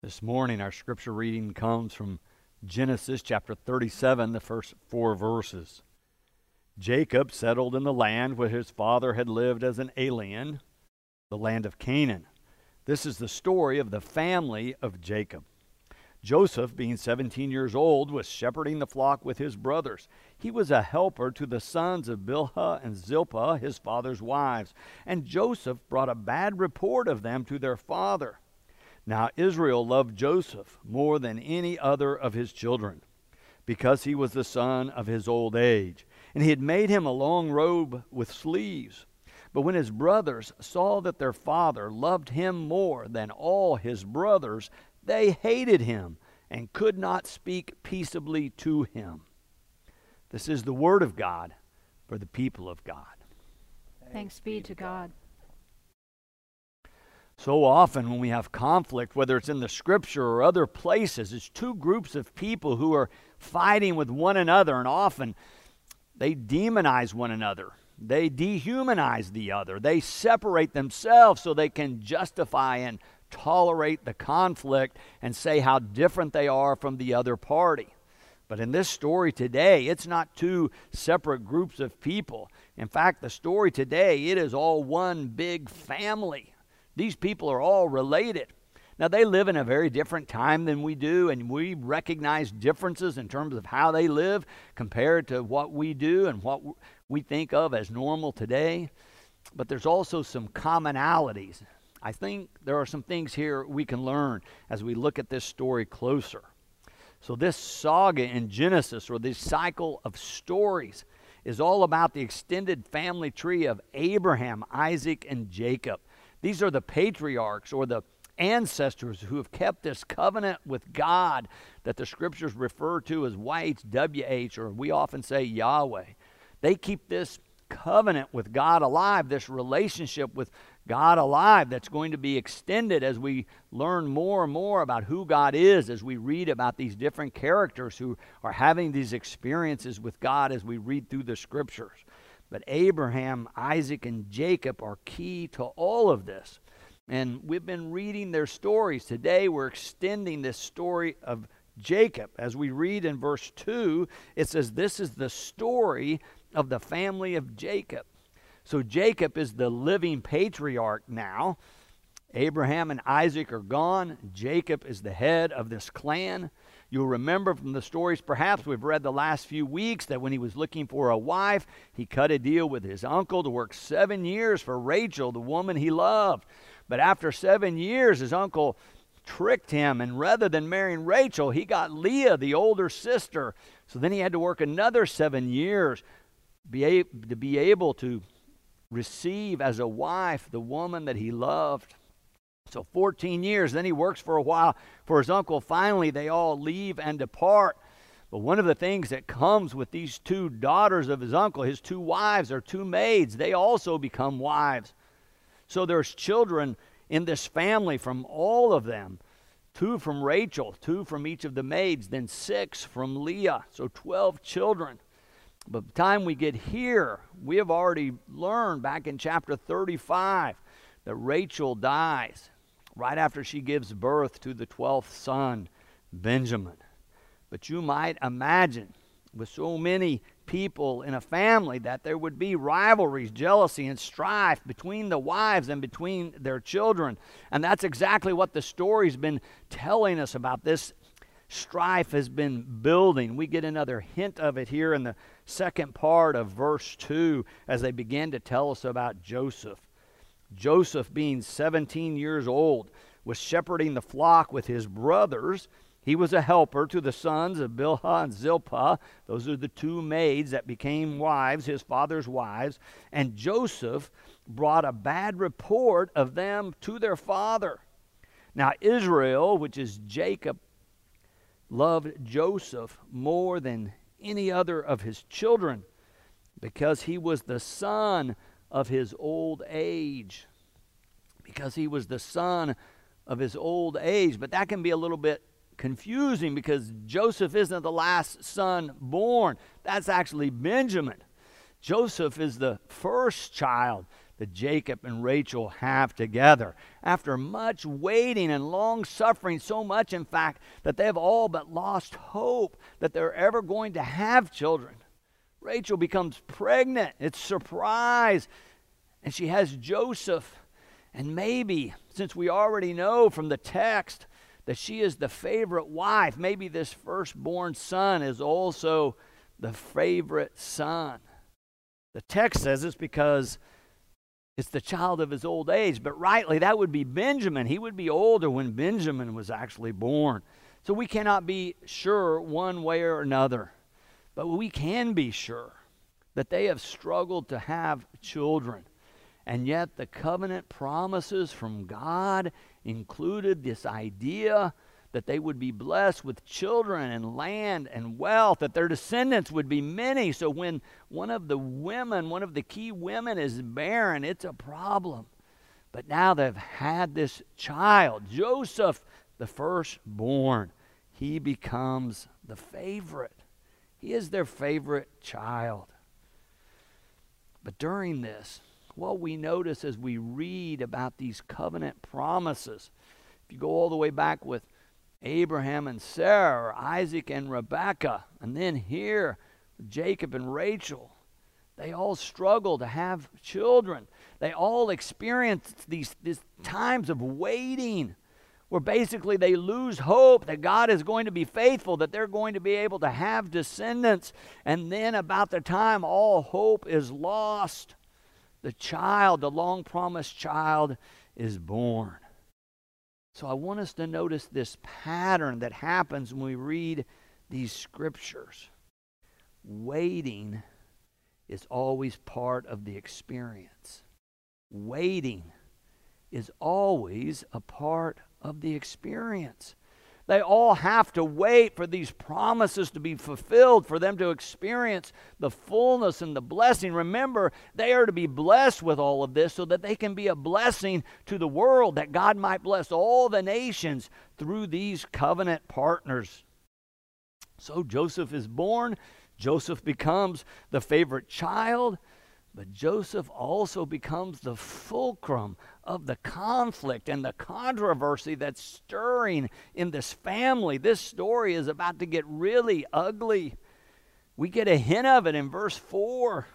This morning, our scripture reading comes from Genesis chapter 37, the first four verses. Jacob settled in the land where his father had lived as an alien, the land of Canaan. This is the story of the family of Jacob. Joseph, being 17 years old, was shepherding the flock with his brothers. He was a helper to the sons of Bilhah and Zilpah, his father's wives. And Joseph brought a bad report of them to their father. Now Israel loved Joseph more than any other of his children, because he was the son of his old age. And he had made him a long robe with sleeves. But when his brothers saw that their father loved him more than all his brothers, they hated him and could not speak peaceably to him. This is the word of God for the people of God. Thanks be to God. So often, when we have conflict, whether it's in the scripture or other places, it's two groups of people who are fighting with one another, and often they demonize one another. They dehumanize the other. They separate themselves so they can justify and tolerate the conflict and say how different they are from the other party. But in this story today, it's not two separate groups of people. In fact, the story today, it is all one big family. These people are all related. Now, they live in a very different time than we do, and we recognize differences in terms of how they live compared to what we do and what we think of as normal today. But there's also some commonalities. I think there are some things here we can learn as we look at this story closer. So, this saga in Genesis, or this cycle of stories, is all about the extended family tree of Abraham, Isaac, and Jacob. These are the patriarchs or the ancestors who have kept this covenant with God that the scriptures refer to as YHWH, or we often say Yahweh. They keep this covenant with God alive, this relationship with God alive that's going to be extended as we learn more and more about who God is, as we read about these different characters who are having these experiences with God as we read through the scriptures. But Abraham, Isaac, and Jacob are key to all of this. And we've been reading their stories. Today we're extending this story of Jacob. As we read in verse 2, it says, This is the story of the family of Jacob. So Jacob is the living patriarch now. Abraham and Isaac are gone. Jacob is the head of this clan. You'll remember from the stories, perhaps we've read the last few weeks, that when he was looking for a wife, he cut a deal with his uncle to work seven years for Rachel, the woman he loved. But after seven years, his uncle tricked him, and rather than marrying Rachel, he got Leah, the older sister. So then he had to work another seven years to be able to receive as a wife the woman that he loved. So 14 years. Then he works for a while for his uncle. Finally, they all leave and depart. But one of the things that comes with these two daughters of his uncle, his two wives or two maids, they also become wives. So there's children in this family from all of them two from Rachel, two from each of the maids, then six from Leah. So 12 children. By the time we get here, we have already learned back in chapter 35 that Rachel dies right after she gives birth to the 12th son, Benjamin. But you might imagine, with so many people in a family, that there would be rivalries, jealousy, and strife between the wives and between their children. And that's exactly what the story's been telling us about this strife has been building. We get another hint of it here in the second part of verse 2 as they begin to tell us about Joseph. Joseph, being 17 years old, was shepherding the flock with his brothers. He was a helper to the sons of Bilhah and Zilpah. Those are the two maids that became wives, his father's wives. And Joseph brought a bad report of them to their father. Now, Israel, which is Jacob, loved Joseph more than any other of his children because he was the son of his old age. Because he was the son of his old age. But that can be a little bit confusing because Joseph isn't the last son born. That's actually Benjamin. Joseph is the first child that Jacob and Rachel have together. After much waiting and long suffering, so much, in fact, that they have all but lost hope that they're ever going to have children. Rachel becomes pregnant. It's surprise. And she has Joseph. And maybe, since we already know from the text that she is the favorite wife, maybe this firstborn son is also the favorite son. The text says it's because it's the child of his old age, but rightly that would be Benjamin. He would be older when Benjamin was actually born. So we cannot be sure one way or another, but we can be sure that they have struggled to have children. And yet the covenant promises from God included this idea that they would be blessed with children and land and wealth, that their descendants would be many. So when one of the women, one of the key women, is barren, it's a problem. But now they've had this child, Joseph, the firstborn. He becomes the favorite. He is their favorite child. But during this, what we notice as we read about these covenant promises, if you go all the way back with Abraham and Sarah, or Isaac and Rebekah, and then here, Jacob and Rachel. They all struggle to have children. They all experience these, these times of waiting where basically they lose hope that God is going to be faithful, that they're going to be able to have descendants. And then, about the time all hope is lost, the child, the long promised child, is born. So I want us to notice this pattern that happens when we read these scriptures. Waiting is always part of the experience. Waiting is always a part of the experience. They all have to wait for these promises to be fulfilled, for them to experience the fullness and the blessing. Remember, they are to be blessed with all of this so that they can be a blessing to the world, that God might bless all the nations through these covenant partners. So Joseph is born. Joseph becomes the favorite child. But Joseph also becomes the fulcrum of the conflict and the controversy that's stirring in this family. This story is about to get really ugly. We get a hint of it in verse 4.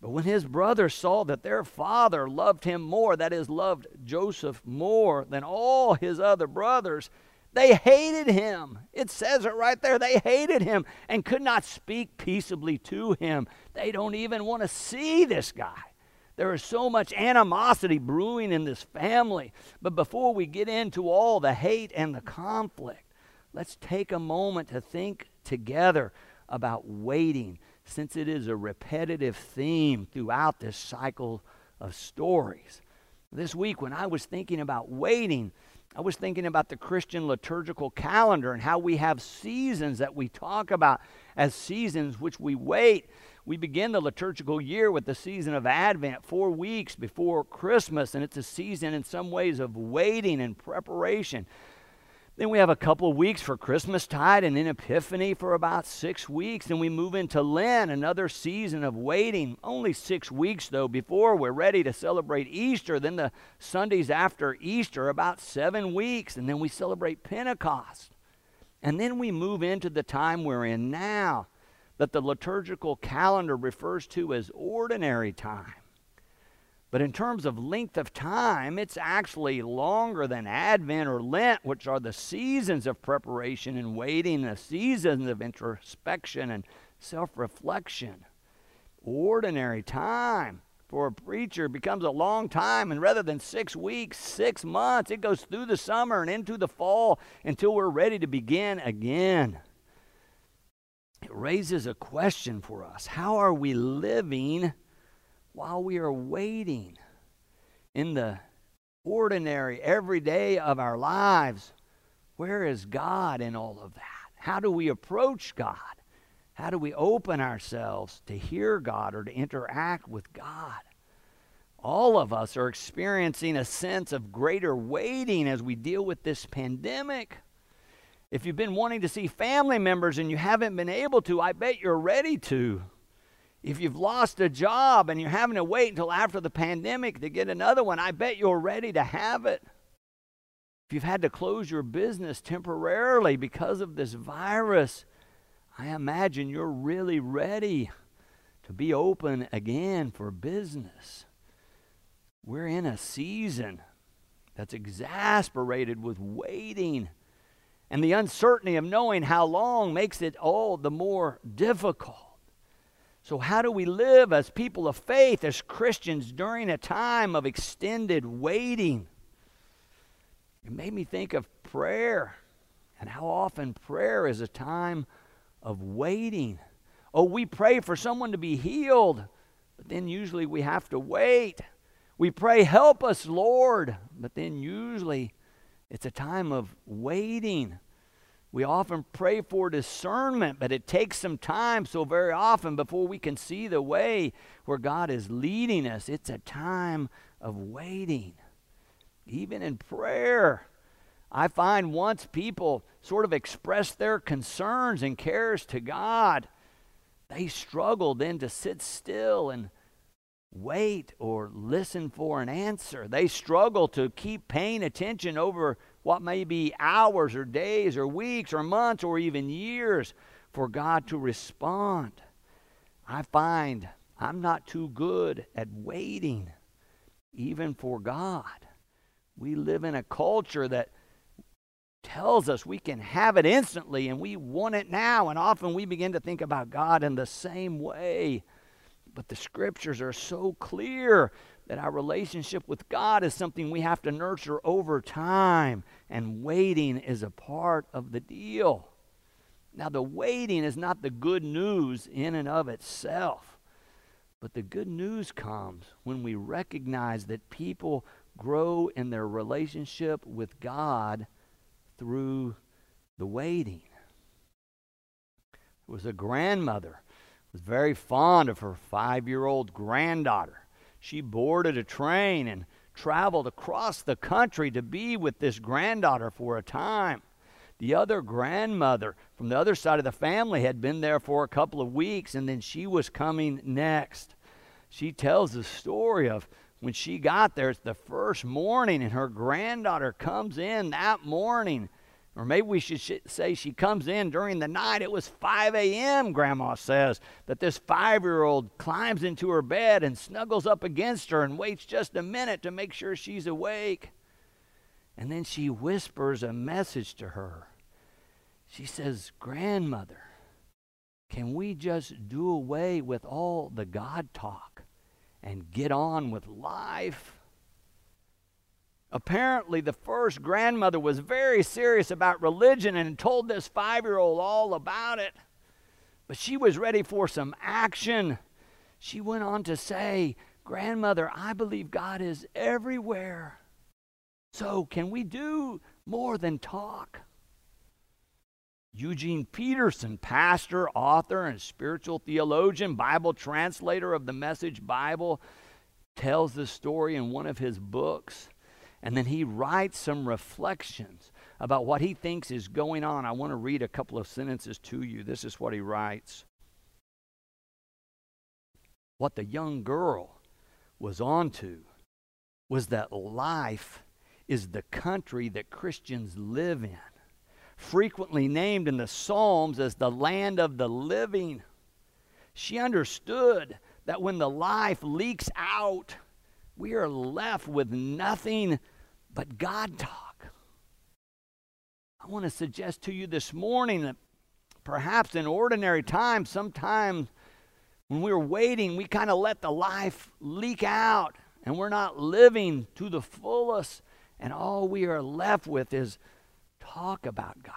But when his brothers saw that their father loved him more, that is, loved Joseph more than all his other brothers, they hated him. It says it right there. They hated him and could not speak peaceably to him. They don't even want to see this guy. There is so much animosity brewing in this family. But before we get into all the hate and the conflict, let's take a moment to think together about waiting, since it is a repetitive theme throughout this cycle of stories. This week, when I was thinking about waiting, I was thinking about the Christian liturgical calendar and how we have seasons that we talk about as seasons which we wait. We begin the liturgical year with the season of Advent, four weeks before Christmas, and it's a season in some ways of waiting and preparation. Then we have a couple of weeks for Christmas tide and then Epiphany for about six weeks. Then we move into Lent, another season of waiting. Only six weeks, though, before we're ready to celebrate Easter. Then the Sundays after Easter, about seven weeks. And then we celebrate Pentecost. And then we move into the time we're in now that the liturgical calendar refers to as ordinary time. But in terms of length of time, it's actually longer than Advent or Lent, which are the seasons of preparation and waiting, the seasons of introspection and self reflection. Ordinary time for a preacher becomes a long time, and rather than six weeks, six months, it goes through the summer and into the fall until we're ready to begin again. It raises a question for us How are we living? While we are waiting in the ordinary, everyday of our lives, where is God in all of that? How do we approach God? How do we open ourselves to hear God or to interact with God? All of us are experiencing a sense of greater waiting as we deal with this pandemic. If you've been wanting to see family members and you haven't been able to, I bet you're ready to. If you've lost a job and you're having to wait until after the pandemic to get another one, I bet you're ready to have it. If you've had to close your business temporarily because of this virus, I imagine you're really ready to be open again for business. We're in a season that's exasperated with waiting. And the uncertainty of knowing how long makes it all the more difficult. So, how do we live as people of faith, as Christians, during a time of extended waiting? It made me think of prayer and how often prayer is a time of waiting. Oh, we pray for someone to be healed, but then usually we have to wait. We pray, Help us, Lord, but then usually it's a time of waiting. We often pray for discernment, but it takes some time so very often before we can see the way where God is leading us. It's a time of waiting. Even in prayer, I find once people sort of express their concerns and cares to God, they struggle then to sit still and wait or listen for an answer. They struggle to keep paying attention over what may be hours or days or weeks or months or even years for God to respond. I find I'm not too good at waiting, even for God. We live in a culture that tells us we can have it instantly and we want it now. And often we begin to think about God in the same way. But the scriptures are so clear that our relationship with God is something we have to nurture over time, and waiting is a part of the deal. Now, the waiting is not the good news in and of itself, but the good news comes when we recognize that people grow in their relationship with God through the waiting. It was a grandmother who was very fond of her five-year-old granddaughter. She boarded a train and traveled across the country to be with this granddaughter for a time. The other grandmother from the other side of the family had been there for a couple of weeks, and then she was coming next. She tells the story of when she got there, it's the first morning, and her granddaughter comes in that morning or maybe we should sh- say she comes in during the night. It was 5 a.m., Grandma says, that this five year old climbs into her bed and snuggles up against her and waits just a minute to make sure she's awake. And then she whispers a message to her. She says, Grandmother, can we just do away with all the God talk and get on with life? Apparently, the first grandmother was very serious about religion and told this five year old all about it. But she was ready for some action. She went on to say, Grandmother, I believe God is everywhere. So, can we do more than talk? Eugene Peterson, pastor, author, and spiritual theologian, Bible translator of the Message Bible, tells the story in one of his books. And then he writes some reflections about what he thinks is going on. I want to read a couple of sentences to you. This is what he writes. What the young girl was onto was that life is the country that Christians live in, frequently named in the Psalms as the land of the living. She understood that when the life leaks out, we are left with nothing but God talk. I want to suggest to you this morning that perhaps in ordinary times, sometimes when we're waiting, we kind of let the life leak out and we're not living to the fullest, and all we are left with is talk about God.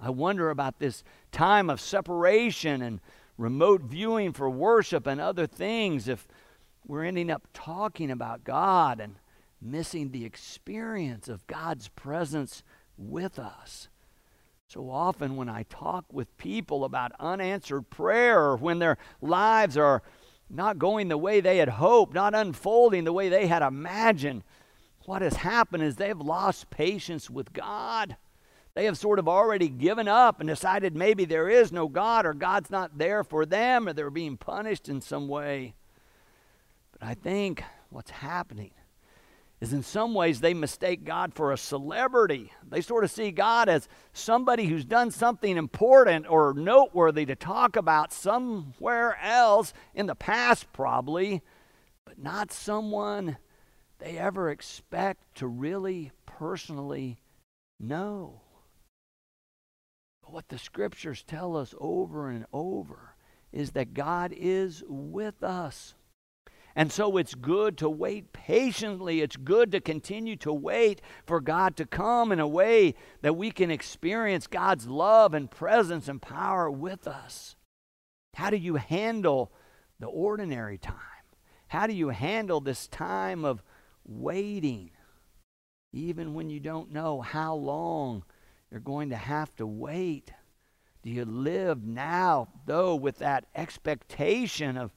I wonder about this time of separation and remote viewing for worship and other things if we're ending up talking about God and missing the experience of God's presence with us. So often, when I talk with people about unanswered prayer, or when their lives are not going the way they had hoped, not unfolding the way they had imagined, what has happened is they've lost patience with God. They have sort of already given up and decided maybe there is no God or God's not there for them or they're being punished in some way. But I think what's happening is in some ways they mistake God for a celebrity. They sort of see God as somebody who's done something important or noteworthy to talk about somewhere else in the past, probably, but not someone they ever expect to really personally know. But what the scriptures tell us over and over is that God is with us. And so it's good to wait patiently. It's good to continue to wait for God to come in a way that we can experience God's love and presence and power with us. How do you handle the ordinary time? How do you handle this time of waiting, even when you don't know how long you're going to have to wait? Do you live now, though, with that expectation of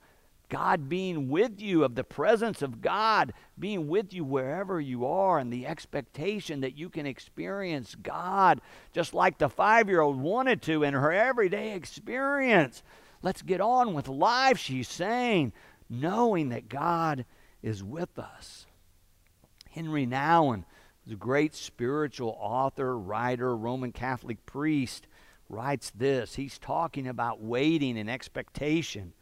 God being with you, of the presence of God being with you wherever you are, and the expectation that you can experience God just like the five year old wanted to in her everyday experience. Let's get on with life, she's saying, knowing that God is with us. Henry Nouwen was a great spiritual author, writer, Roman Catholic priest, writes this. He's talking about waiting and expectation.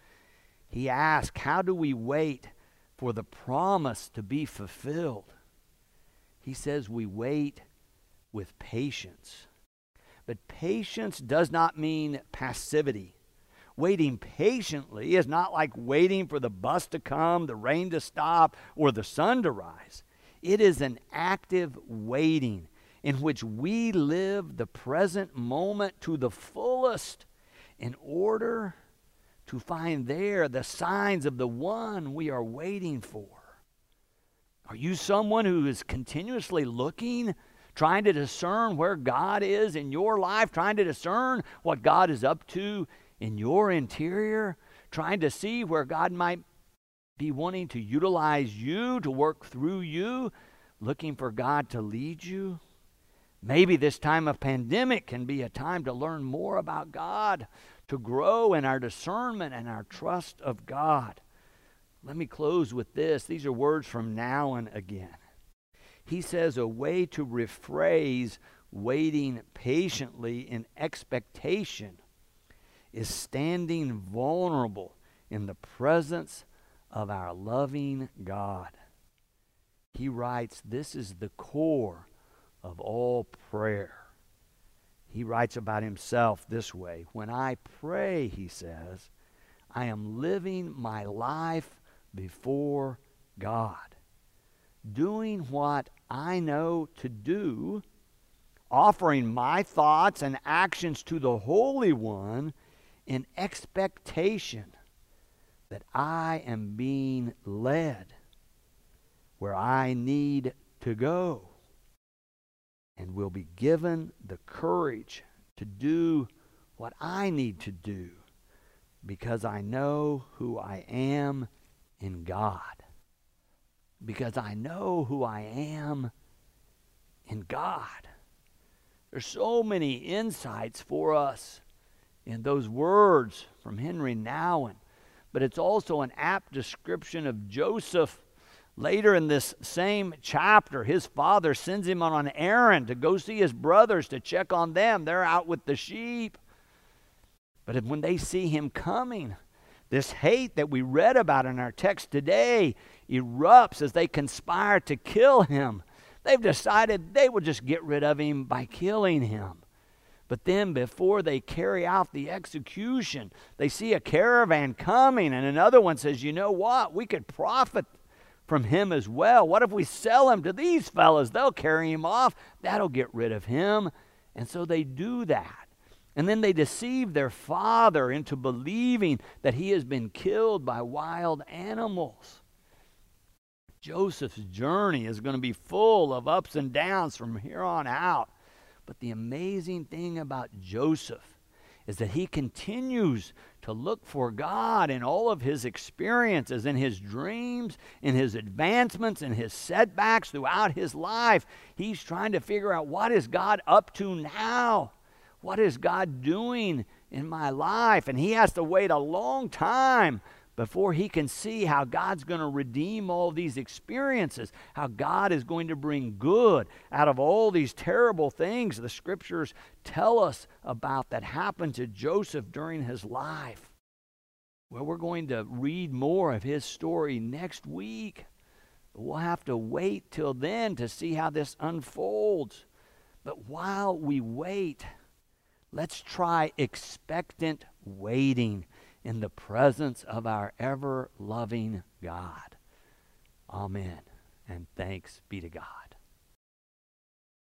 He asks, How do we wait for the promise to be fulfilled? He says, We wait with patience. But patience does not mean passivity. Waiting patiently is not like waiting for the bus to come, the rain to stop, or the sun to rise. It is an active waiting in which we live the present moment to the fullest in order to find there the signs of the one we are waiting for. Are you someone who is continuously looking, trying to discern where God is in your life, trying to discern what God is up to in your interior, trying to see where God might be wanting to utilize you to work through you, looking for God to lead you? Maybe this time of pandemic can be a time to learn more about God, to grow in our discernment and our trust of God. Let me close with this. These are words from Nouwen again. He says, A way to rephrase waiting patiently in expectation is standing vulnerable in the presence of our loving God. He writes, This is the core of all prayer. He writes about himself this way. When I pray, he says, I am living my life before God, doing what I know to do, offering my thoughts and actions to the Holy One in expectation that I am being led where I need to go and will be given the courage to do what I need to do because I know who I am in God. Because I know who I am in God. There's so many insights for us in those words from Henry Nouwen, but it's also an apt description of Joseph Later in this same chapter, his father sends him on an errand to go see his brothers to check on them. They're out with the sheep. But when they see him coming, this hate that we read about in our text today erupts as they conspire to kill him. They've decided they will just get rid of him by killing him. But then, before they carry out the execution, they see a caravan coming, and another one says, You know what? We could profit from him as well. What if we sell him to these fellows? They'll carry him off. That'll get rid of him. And so they do that. And then they deceive their father into believing that he has been killed by wild animals. Joseph's journey is going to be full of ups and downs from here on out. But the amazing thing about Joseph is that he continues to look for God in all of his experiences, in his dreams, in his advancements, in his setbacks throughout his life. He's trying to figure out what is God up to now? What is God doing in my life? And he has to wait a long time before he can see how God's going to redeem all these experiences, how God is going to bring good out of all these terrible things the scriptures tell us about that happened to Joseph during his life. Well, we're going to read more of his story next week. We'll have to wait till then to see how this unfolds. But while we wait, let's try expectant waiting in the presence of our ever loving God. Amen. And thanks be to God.